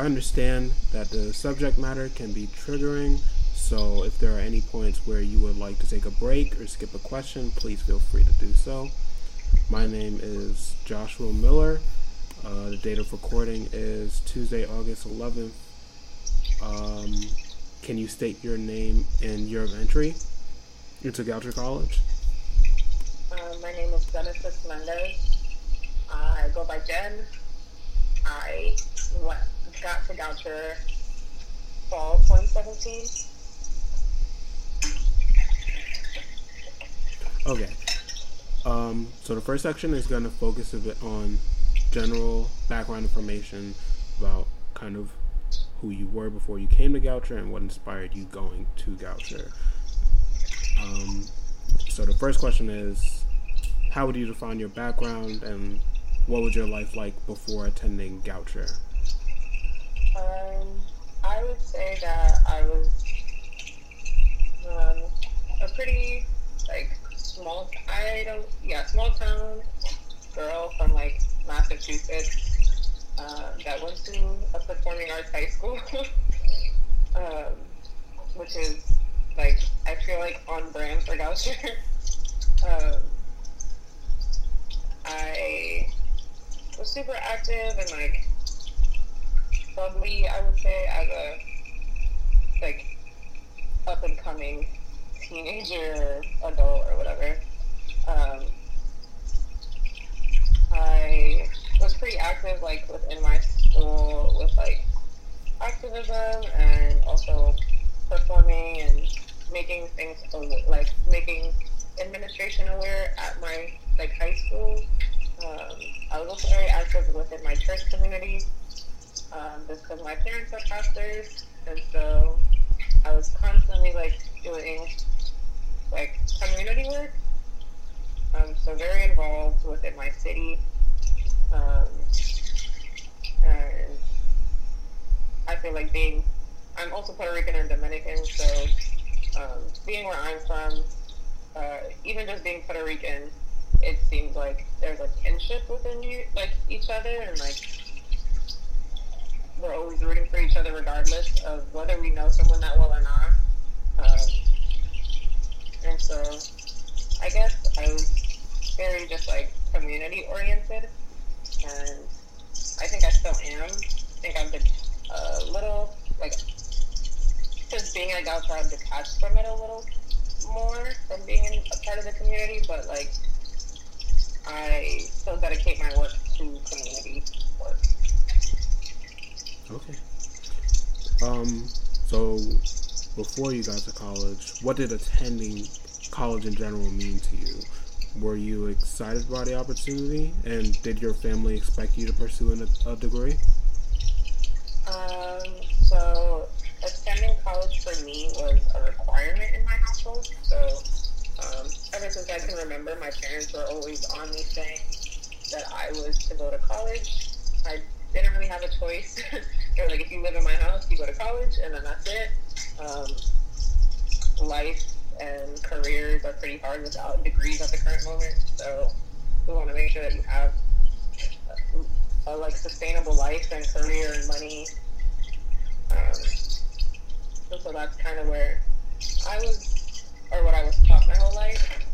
I understand that the subject matter can be triggering, so if there are any points where you would like to take a break or skip a question, please feel free to do so. My name is Joshua Miller. Uh, the date of recording is Tuesday, August 11th. Um, can you state your name and year of entry into Goucher College? Uh, my name is Genesis Mendez. I go by Jen. I went, got to Goucher fall 2017. Okay. Um, so the first section is going to focus a bit on general background information about kind of who you were before you came to Goucher and what inspired you going to Goucher. Um, so the first question is, how would you define your background and what was your life like before attending Goucher? Would say that I was um, a pretty like small. I don't. Yeah, small town girl from like Massachusetts um, that went to a performing arts high school, um, which is like I feel like on brand for Goucher. um, I was super active and like bubbly, I would say, as a like up and coming teenager, adult, or whatever. Um, I was pretty active, like within my school, with like activism and also performing and making things like making administration aware at my like high school. Um, I was also very active within my church community, um, just because my parents are pastors, and so I was constantly like doing like community work. Um, so very involved within my city, um, and I feel like being I'm also Puerto Rican and Dominican, so um, being where I'm from, uh, even just being Puerto Rican, it seems like there's a kinship within you, like each other, and like we're always rooting for each other regardless of whether we know someone that well or not. Um, and so, I guess I was very just like community oriented, and I think I still am. I think I've been a little like just being Goucher, I've detached from it a little more than being in a part of the community, but like I still dedicate my work to community work. Okay. Um, so before you got to college, what did attending college in general mean to you? Were you excited about the opportunity, and did your family expect you to pursue a, a degree? Um, so attending college for me was a requirement in my household. So um, ever since I can remember, my parents were always on me saying that I was to go to college. I didn't really have a choice. they were like, if you live in my house, you go to college, and then that's it. Um, life and careers are pretty hard without degrees at the current moment. So we want to make sure that you have a, a like sustainable life and career and money. Um, so that's kind of where I was, or what I was taught my whole life.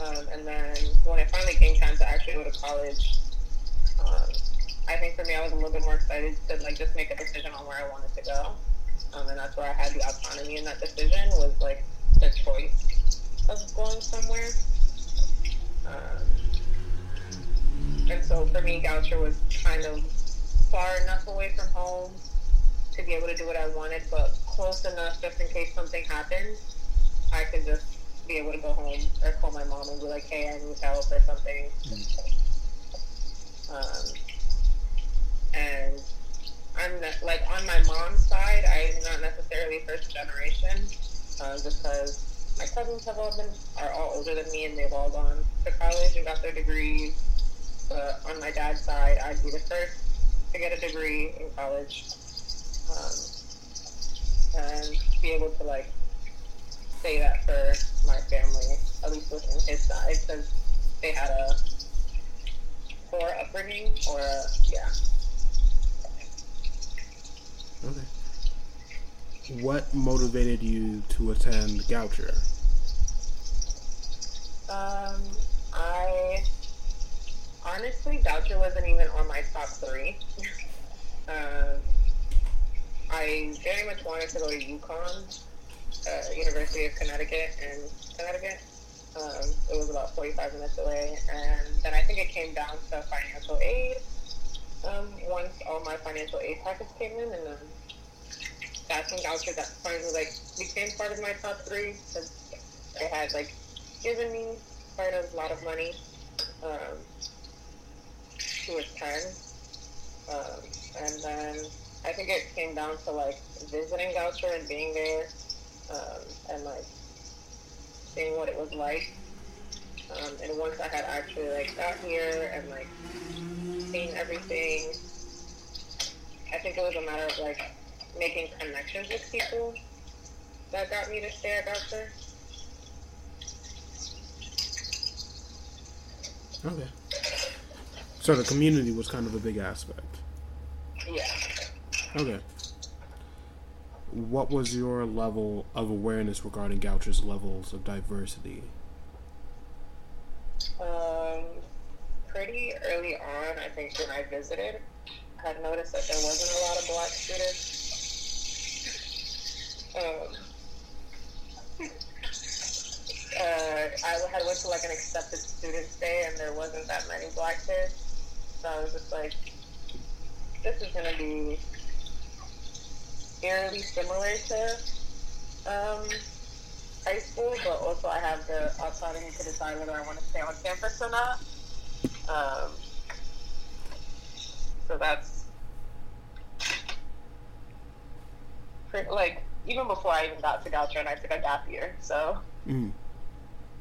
Um, and then when it finally came time to actually go to college, um, I think for me, I was a little bit more excited to like just make a decision on where I wanted to go. Um, and that's where I had the autonomy in that decision was like the choice of going somewhere. Um, and so for me, Goucher was kind of far enough away from home to be able to do what I wanted, but close enough just in case something happened, I could just be able to go home or call my mom and be like, hey, I need help or something. Um, and I'm not, like on my mom's side, I'm not necessarily first generation, uh, because my cousins have all been are all older than me and they've all gone to college and got their degrees. But on my dad's side, I'd be the first to get a degree in college, um, and be able to like say that for my family, at least within his side, because they had a poor upbringing or a, yeah. Okay. What motivated you to attend Goucher? Um, I honestly Goucher wasn't even on my top three. um, I very much wanted to go to UConn, uh, University of Connecticut and Connecticut. Um, it was about 45 minutes away, and then I think it came down to financial aid. Um, once all my financial aid package came in, and then that's when Goucher that finally like became part of my top three because they had like given me quite a lot of money. Um, she was 10. Um, and then I think it came down to like visiting Goucher and being there um, and like seeing what it was like. Um, and once I had actually like got here and like seen everything, I think it was a matter of like making connections with people that got me to stay at Goucher. Okay. So the community was kind of a big aspect. Yeah. Okay. What was your level of awareness regarding Goucher's levels of diversity? Um, early on, I think when I visited, had noticed that there wasn't a lot of black students. Um, uh, I had went to like an accepted students day, and there wasn't that many black kids. So I was just like, this is gonna be eerily similar to um, high school, but also I have the autonomy to decide whether I want to stay on campus or not. Um, so that's like even before I even got to Goucher, I took a gap year. So, Mm.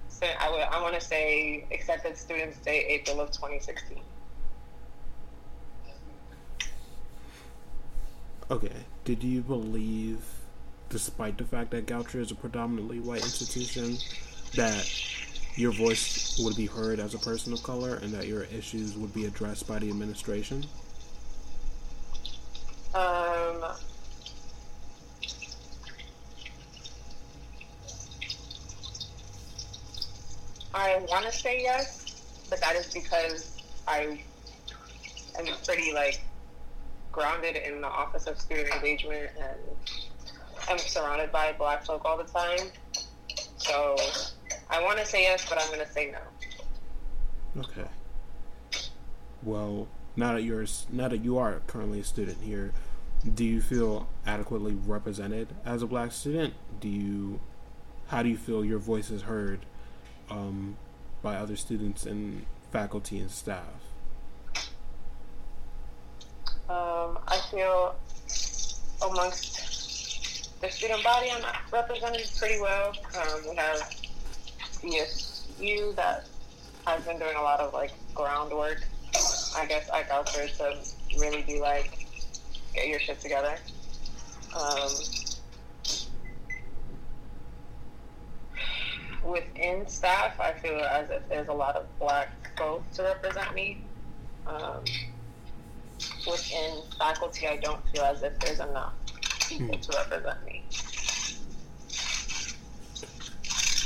so I would I want to say accepted students day April of 2016. Okay. Did you believe, despite the fact that Goucher is a predominantly white institution, that your voice would be heard as a person of color and that your issues would be addressed by the administration? Um, I want to say yes, but that is because I am pretty like grounded in the Office of Student Engagement and I'm surrounded by black folk all the time. So I want to say yes, but I'm going to say no. Okay. Well, now that you're now that you are currently a student here, do you feel adequately represented as a black student? Do you how do you feel your voice is heard um, by other students and faculty and staff? Um, I feel amongst the student body, I'm represented pretty well. Um, we have DSU that I've been doing a lot of like groundwork. I guess at Goucher to really be like, get your shit together. Um, within staff, I feel as if there's a lot of black folks to represent me. Um, within faculty, I don't feel as if there's enough people to represent me.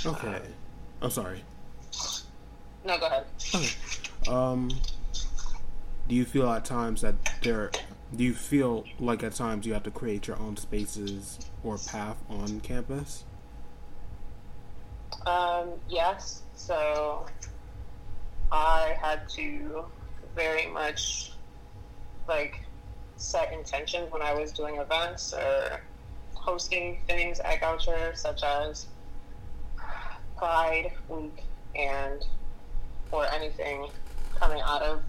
Okay. I'm sorry. No, go ahead. Okay. Um, do you feel at times that there? Do you feel like at times you have to create your own spaces or path on campus? Um, yes. So I had to very much like set intentions when I was doing events or hosting things at Goucher, such as Pride Week and or anything coming out of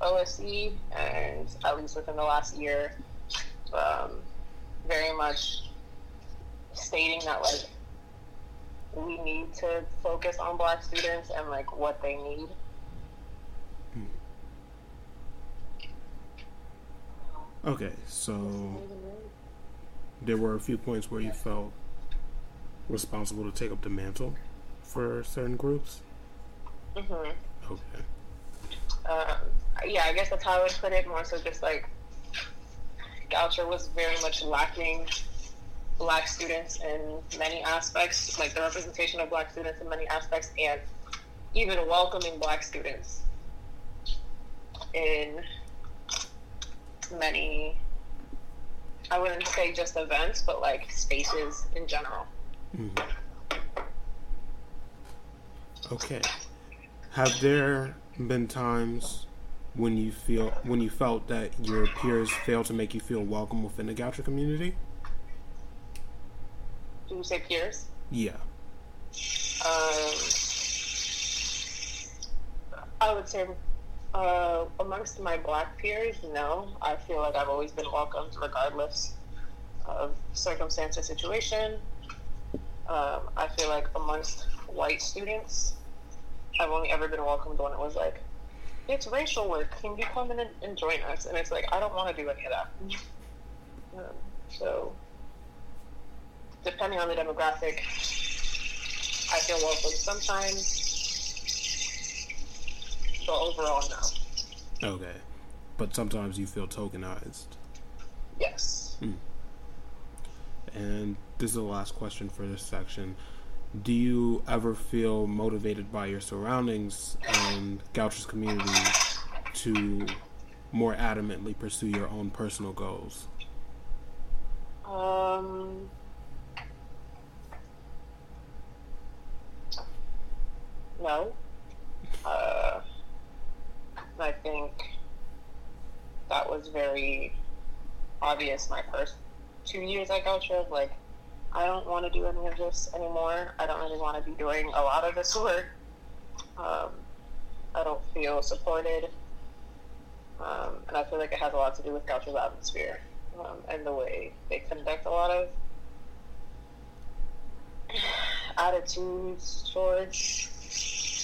OSC, and at least within the last year, um, very much stating that like we need to focus on black students and like what they need. Okay, so there were a few points where you felt responsible to take up the mantle for certain groups. hmm Okay. Um, yeah, I guess that's how I would put it. More so, just like Goucher was very much lacking black students in many aspects, like the representation of black students in many aspects, and even welcoming black students in many I wouldn't say just events, but like spaces in general. Mm-hmm. Okay. Have there been times when you feel when you felt that your peers failed to make you feel welcome within the Goucher community? Do you say peers? Yeah. Um, I would say uh, amongst my black peers, no. I feel like I've always been welcomed regardless of circumstance or situation. Um, I feel like amongst white students, I've only ever been welcomed when it was like, it's racial work. Can you come in and, join us? And it's like, I don't want to do any of that. Um, so, depending on the demographic, I feel welcome sometimes but overall, no. Okay. But sometimes you feel tokenized. Yes. Hmm. And this is the last question for this section. Do you ever feel motivated by your surroundings and Goucher's community to more adamantly pursue your own personal goals? Um, no. Uh, I think that was very obvious my first two years at Goucher. Like, I don't want to do any of this anymore. I don't really want to be doing a lot of this work. Um, I don't feel supported. Um, and I feel like it has a lot to do with Goucher's atmosphere um, and the way they conduct a lot of attitudes towards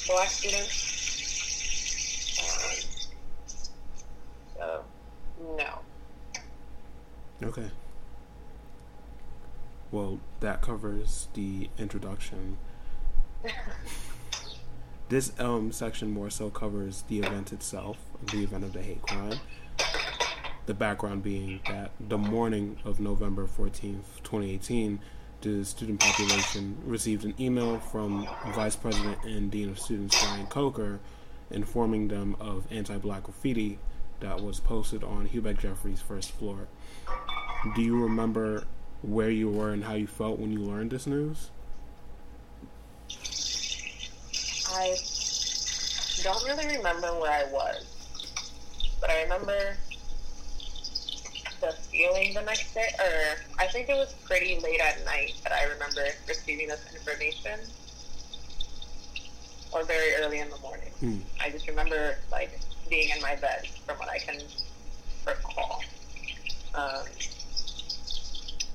black students. So, no. Okay. Well, that covers the introduction. this um section more so covers the event itself, the event of the hate crime. The background being that the morning of November 14th, 2018, the student population received an email from Vice President and Dean of Students Bryan Coker informing them of anti black graffiti that was posted on Heubeck Jeffrey's first floor. Do you remember where you were and how you felt when you learned this news? I don't really remember where I was, but I remember the feeling the next day, or I think it was pretty late at night that I remember receiving this information, or very early in the morning. Hmm. I just remember like being in my bed from what I can recall. Um,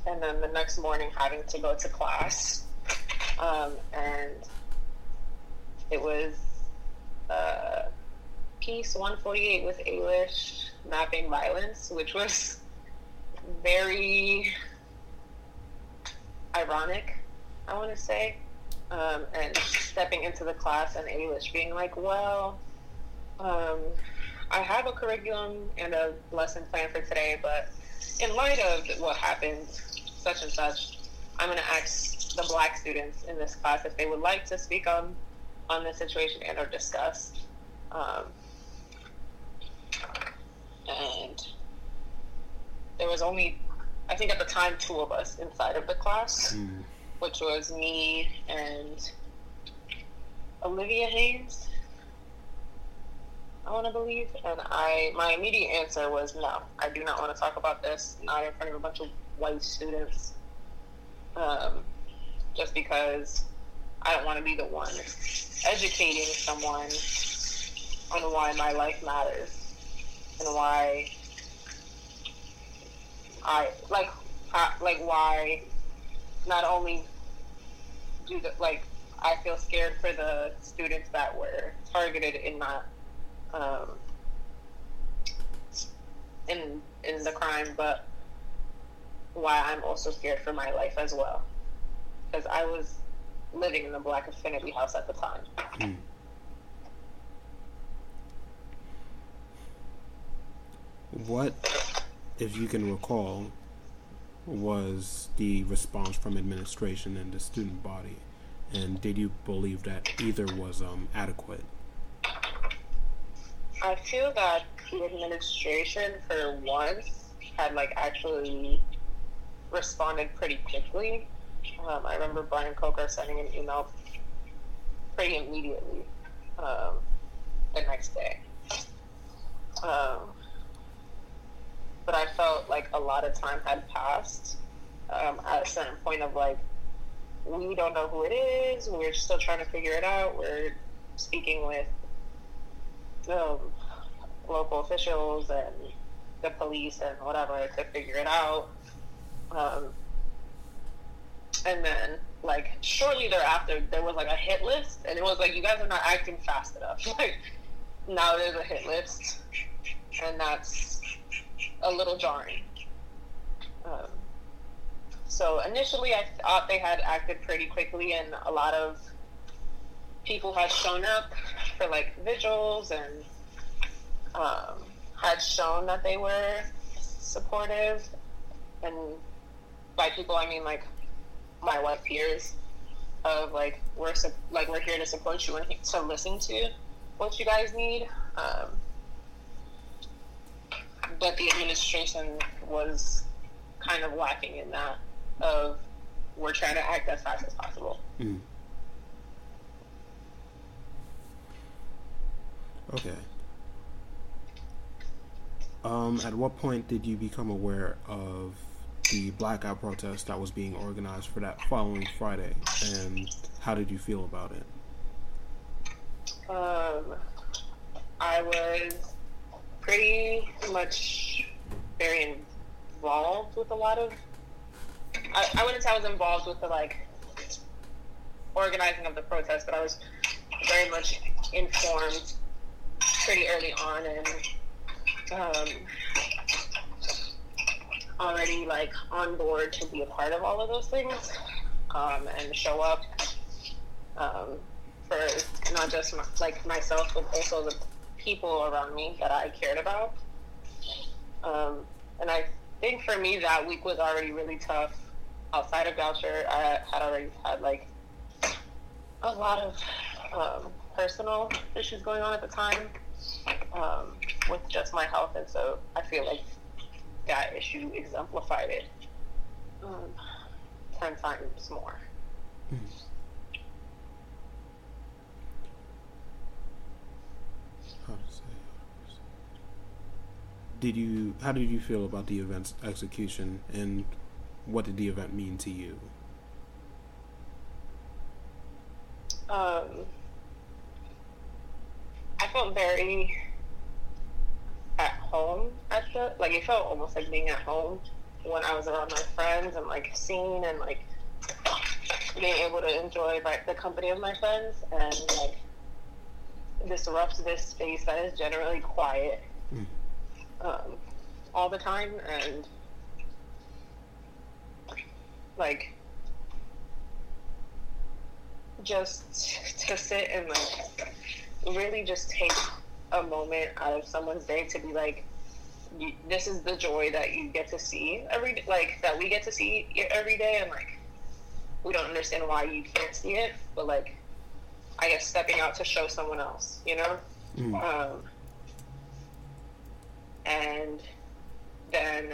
and then the next morning having to go to class. Um, and it was uh, piece 148 with Ailish mapping violence, which was very ironic, I want to say. Um, and stepping into the class and Ailish being like, well, um, I have a curriculum and a lesson plan for today, but in light of what happened, such and such, I'm going to ask the black students in this class if they would like to speak on on the situation and or discuss. Um, and there was only, I think at the time, two of us inside of the class, mm. which was me and Olivia Haynes. I want to believe. And I, my immediate answer was no. I do not want to talk about this, not in front of a bunch of white students. Um, just because I don't want to be the one educating someone on why my life matters and why I like like why not only do the like I feel scared for the students that were targeted in that um, in in the crime, but why I'm also scared for my life as well, because I was living in the Black Affinity House at the time. Hmm. What if you can recall, was the response from administration and the student body? And did you believe that either was um, adequate? I feel that the administration, for once, had like actually responded pretty quickly. Um, I remember Bryan Coker sending an email pretty immediately um, the next day. Um, but I felt like a lot of time had passed um, at a certain point of like, we don't know who it is. We're still trying to figure it out. We're speaking with um, local officials and the police and whatever to figure it out. And then, like, shortly thereafter, there was like a hit list, and it was like, you guys are not acting fast enough. like, now there's a hit list, and that's a little jarring. Um, so initially, I thought they had acted pretty quickly, and a lot of people had shown up for like vigils and um, had shown that they were supportive. And by people, I mean like my white peers of like we're su- like we're here to support you and to listen to what you guys need. Um, but the administration was kind of lacking in that of we're trying to act as fast as possible. Mm. Okay. Um, at what point did you become aware of the blackout protest that was being organized for that following Friday, and how did you feel about it? Um, I was pretty much very involved with a lot of. I, I wouldn't say I was involved with the like organizing of the protest, but I was very much informed pretty early on and um, already like on board to be a part of all of those things um, and show up um, for not just my, like myself, but also the people around me that I cared about. Um, and I think for me that week was already really tough. Outside of Goucher, I had already had like a lot of um, personal issues going on at the time um, with just my health, and so I feel like that issue exemplified it um, ten times more. How to say? Did you? How did you feel about the event's execution, and what did the event mean to you? Um, I felt very at home at the like it felt almost like being at home when I was around my friends and like seeing and like being able to enjoy like the company of my friends and like disrupt this space that is generally quiet Mm. um, all the time and like just to sit and like really just take a moment out of someone's day to be like this is the joy that you get to see every like that we get to see every day and like we don't understand why you can't see it but like i guess stepping out to show someone else you know Mm. um, and then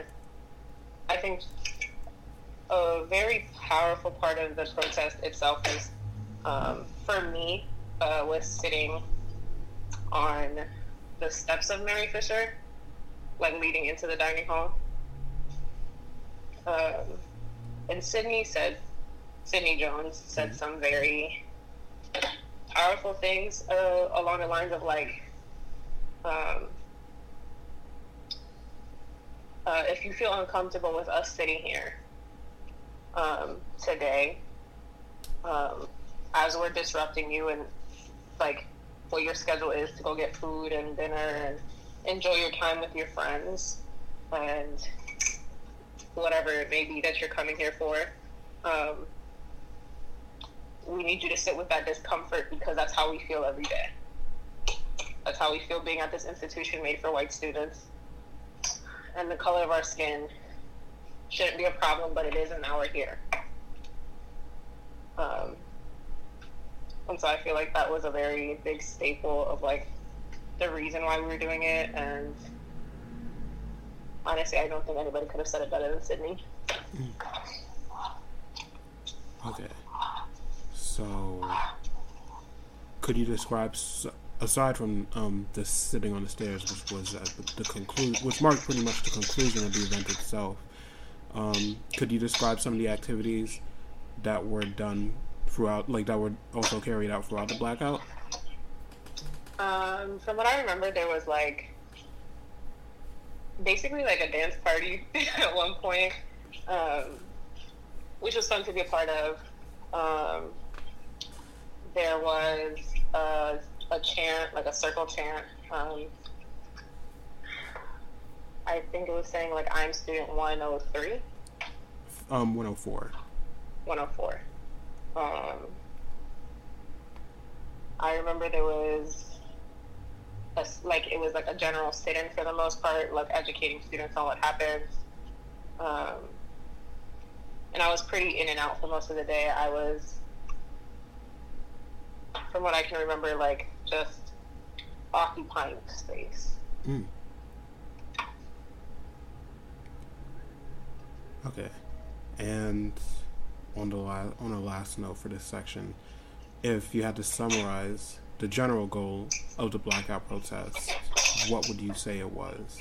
I think a very powerful part of the protest itself is, um, for me, uh, was sitting on the steps of Mary Fisher, like leading into the dining hall. Um, and Sydney said, Sydney Jones said some very powerful things uh, along the lines of like, um, uh, if you feel uncomfortable with us sitting here um, today, um, as we're disrupting you and like what your schedule is to go get food and dinner and enjoy your time with your friends and whatever it may be that you're coming here for. Um, we need you to sit with that discomfort because that's how we feel every day. That's how we feel being at this institution made for white students. and the color of our skin shouldn't be a problem, but it is, and now we're here. Um, and so I feel like that was a very big staple of like the reason why we were doing it. And honestly, I don't think anybody could have said it better than Sydney. Okay. So, could you describe, aside from um, the sitting on the stairs, which was the, the conclusion, which marked pretty much the conclusion of the event itself, um, could you describe some of the activities that were done throughout, like that were also carried out throughout the blackout? Um, from what I remember, there was like basically like a dance party at one point, um, which was fun to be a part of. Um, there was a, a, chant, like a circle chant. Um, I think it was saying like I'm student 103. Um, 104. 104. Um, I remember there was a, like it was like a general sit-in for the most part, like educating students on what happens. Um, and I was pretty in and out for most of the day. I was, from what I can remember, like just occupying space. Mm. Okay, and on the la- on the last note for this section, if you had to summarize the general goal of the blackout protest, what would you say it was?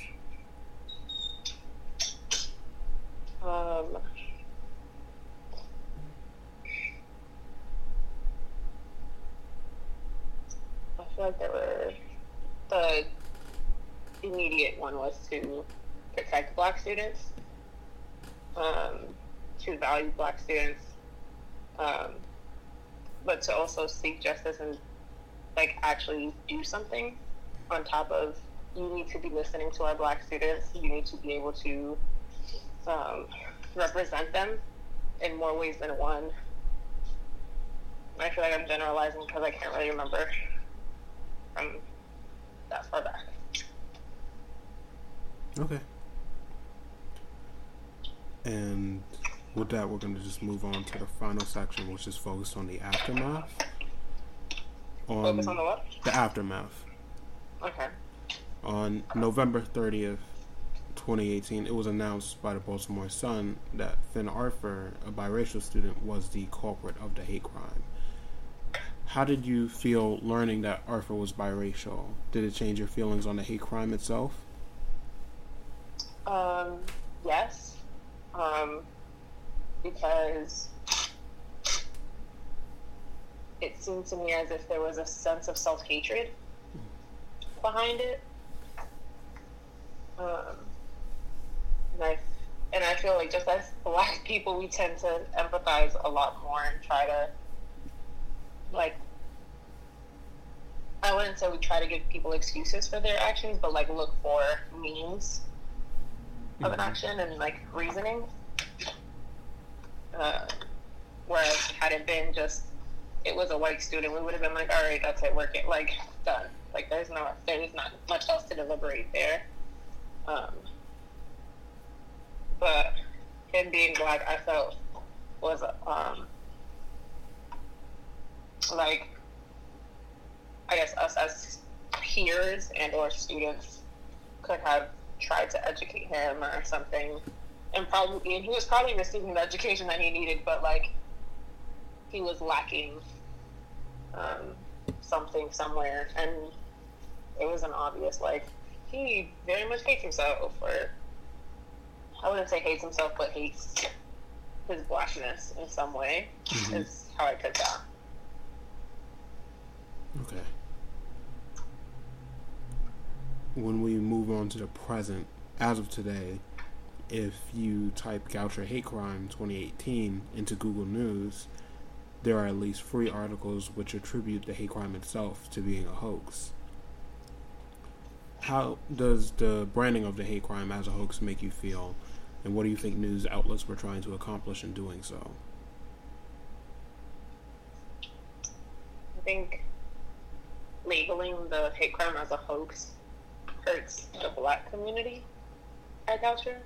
Um, I feel like there were the immediate one was to protect black students, um, to value black students, um, but to also seek justice and like actually do something on top of you need to be listening to our black students. You need to be able to um, represent them in more ways than one. I feel like i'm generalizing because i can't really remember from that far back. Okay. And with that we're going to just move on to the final section which is focused on the aftermath on, Focus on the what? The aftermath. Okay. On November 30th, 2018, it was announced by the Baltimore Sun that Finn Arthur, a biracial student, was the culprit of the hate crime. How did you feel learning that Arthur was biracial? Did it change your feelings on the hate crime itself? Um, yes. Um, because it seemed to me as if there was a sense of self hatred behind it. Um, and I and I feel like just as black people, we tend to empathize a lot more and try to like. I wouldn't say we try to give people excuses for their actions, but like look for means of an mm-hmm. action and like reasoning. Uh, whereas had it been just it was a white student, we would have been like, all right, that's it, work it, like done. Like there's not there's not much else to deliberate there. Um, but him being black, I felt was um, like I guess us as peers and or students could have tried to educate him or something, and probably and he was probably receiving the education that he needed, but like he was lacking um, something somewhere, and it was an obvious like he very much hates himself, or I wouldn't say hates himself, but hates his blackness in some way. Mm-hmm. Is how I put that. Okay. When we move on to the present, as of today, if you type Goucher Hate Crime 2018 into Google News, there are at least three articles which attribute the hate crime itself to being a hoax. How does the branding of the hate crime as a hoax make you feel, and what do you think news outlets were trying to accomplish in doing so? I think labeling the hate crime as a hoax hurts the black community at Goucher,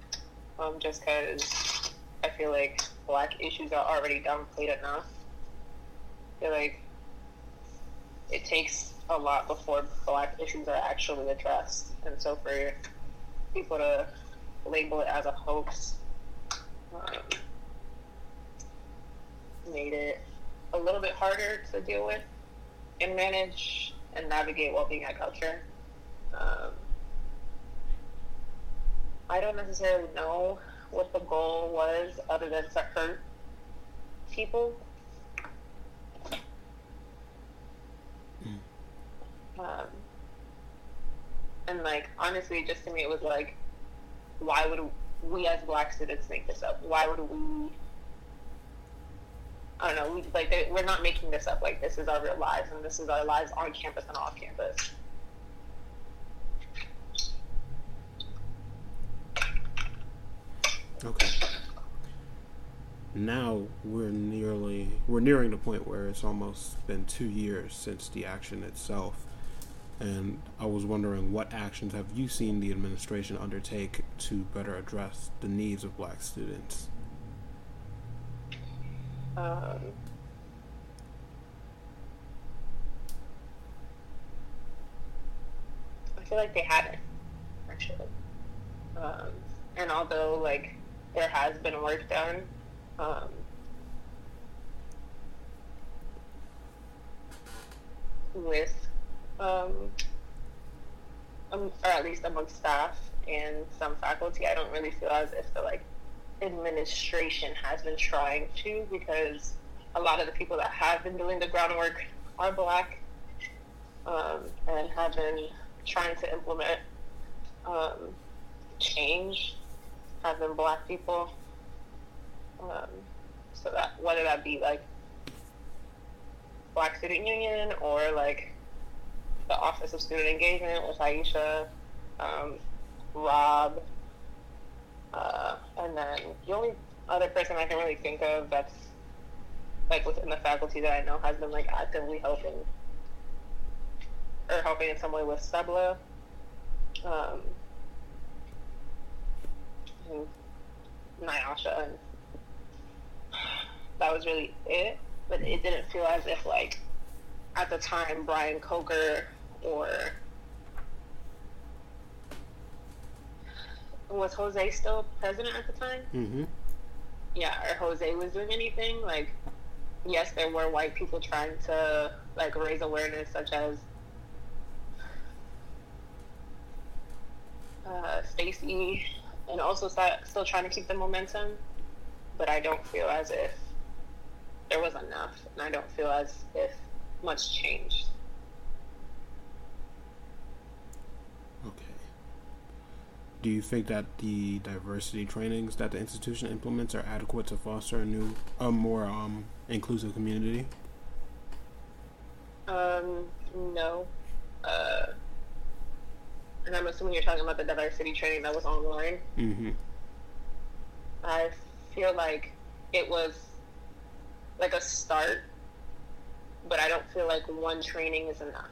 um, just because I feel like black issues are already downplayed enough. Feel like it takes a lot before black issues are actually addressed, and so for people to label it as a hoax um, made it a little bit harder to deal with and manage and navigate while being at Goucher. Um, I don't necessarily know what the goal was other than to hurt people. Um, and like honestly, just to me, it was like, why would we as black students make this up? Why would we? I don't know. We, like they, we're not making this up. Like this is our real lives, and this is our lives on campus and off campus. Okay. Now we're nearly we're nearing the point where it's almost been two years since the action itself, and I was wondering what actions have you seen the administration undertake to better address the needs of Black students? Um, I feel like they haven't actually, um, and although like there has been work done. Um, with, um, um, or at least among staff and some faculty, I don't really feel as if the like administration has been trying to because a lot of the people that have been doing the groundwork are black um, and have been trying to implement um, change have been black people. Um, so that whether that be like Black Student Union or like the Office of Student Engagement with Aisha, um, Rob, uh, and then the only other person I can really think of that's like within the faculty that I know has been like actively helping or helping in some way with Subla. Um, and Nyasha, and that was really it. But it didn't feel as if like at the time Bryan Coker or was Jose still president at the time? Mm-hmm. Yeah, or Jose was doing anything like. Yes, there were white people trying to like raise awareness, such as uh, Stacy and also still trying to keep the momentum. But I don't feel as if there was enough, and I don't feel as if much changed. Okay. Do you think that the diversity trainings that the institution implements are adequate to foster a new, a more um, inclusive community? Um, no. Uh, and I'm assuming you're talking about the diversity training that was online. Mm-hmm. I feel like it was like a start, but I don't feel like one training is enough.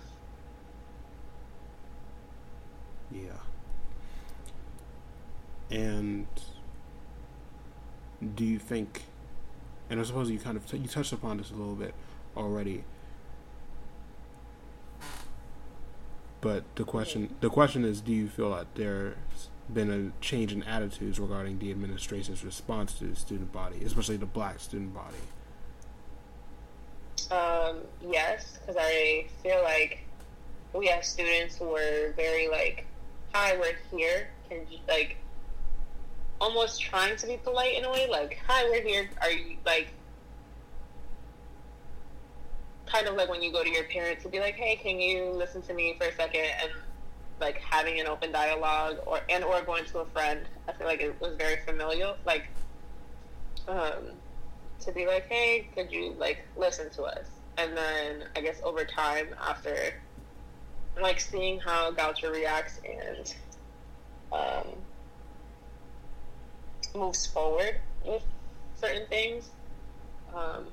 Yeah. And do you think? And I suppose you kind of t- you touched upon this a little bit already. But the question the question is, do you feel that there's been a change in attitudes regarding the administration's response to the student body, especially the black student body? Um, yes, because I feel like we have students who are very like, "Hi, we're here," and like almost trying to be polite in a way, like, "Hi, we're here. Are you like?" Kind of like when you go to your parents to be like, "Hey, can you listen to me for a second? and like having an open dialogue, or and or going to a friend. I feel like it was very familial, like um, to be like, "Hey, could you like listen to us?" And then I guess over time, after like seeing how Goucher reacts and um, moves forward with certain things. Um,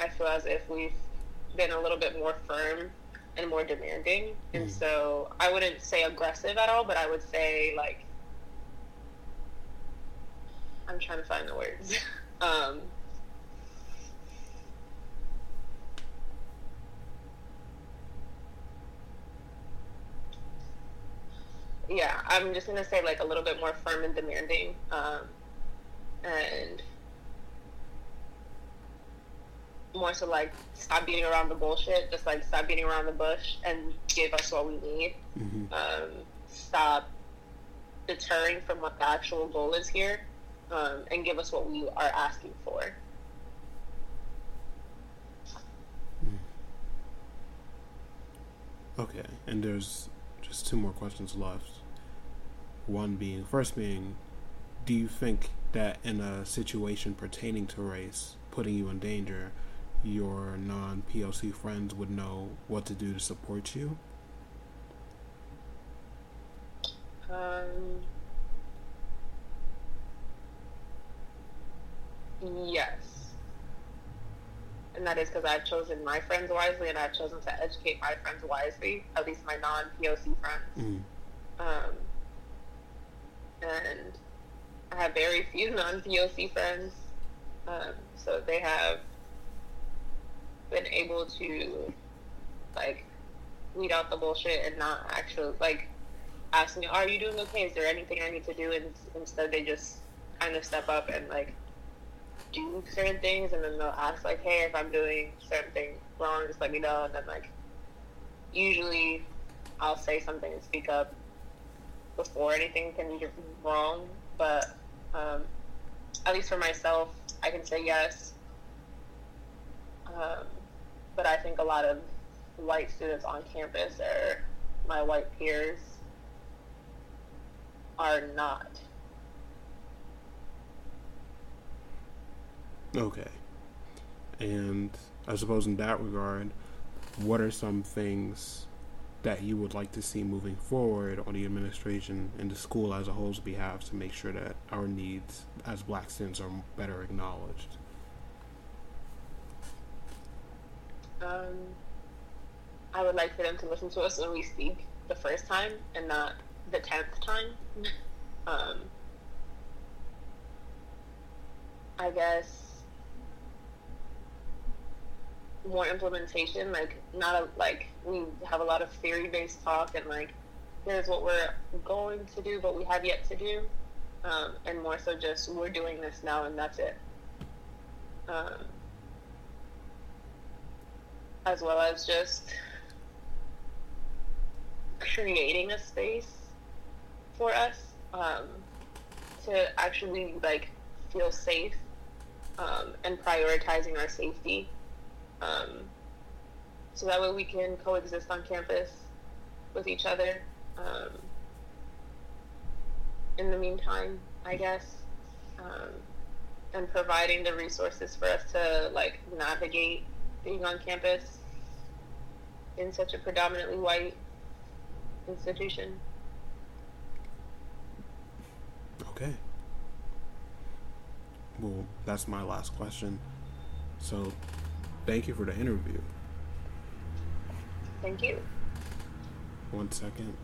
I feel as if we've been a little bit more firm and more demanding. And mm-hmm. so I wouldn't say aggressive at all, but I would say like I'm trying to find the words. um, yeah, I'm just gonna say like a little bit more firm and demanding, um, and more so like stop beating around the bullshit, just like stop beating around the bush and give us what we need. Mm-hmm. Um, stop deterring from what the actual goal is here, um, and give us what we are asking for. Okay, and there's just two more questions left. One being, first being, do you think that in a situation pertaining to race, putting you in danger, your non POC friends would know what to do to support you? Um, yes. And that is because I've chosen my friends wisely and I've chosen to educate my friends wisely, at least my non POC friends. Mm. Um, and I have very few non POC friends. Um, so they have been able to, like, weed out the bullshit and not actually, like, ask me, Are you doing okay? Is there anything I need to do? And instead, they just kind of step up and, like, do certain things. And then they'll ask, like, Hey, if I'm doing certain things wrong, just let me know. And then, like, usually I'll say something and speak up before anything can be wrong. But um, at least for myself, I can say yes. Um, but I think a lot of white students on campus or my white peers are not. Okay. And I suppose in that regard, what are some things that you would like to see moving forward on the administration and the school as a whole's behalf to make sure that our needs as black students are better acknowledged? Um, I would like for them to listen to us when we speak the first time and not the tenth time. um, I guess more implementation, like not a, like we have a lot of theory based talk and like here's what we're going to do, but we have yet to do, um, and more so just we're doing this now and that's it. Um, as well as just creating a space for us um, to actually like feel safe um, and prioritizing our safety um, so that way we can coexist on campus with each other um, in the meantime i guess um, and providing the resources for us to like navigate being on campus in such a predominantly white institution. Okay. Well, that's my last question. So, thank you for the interview. Thank you. One second.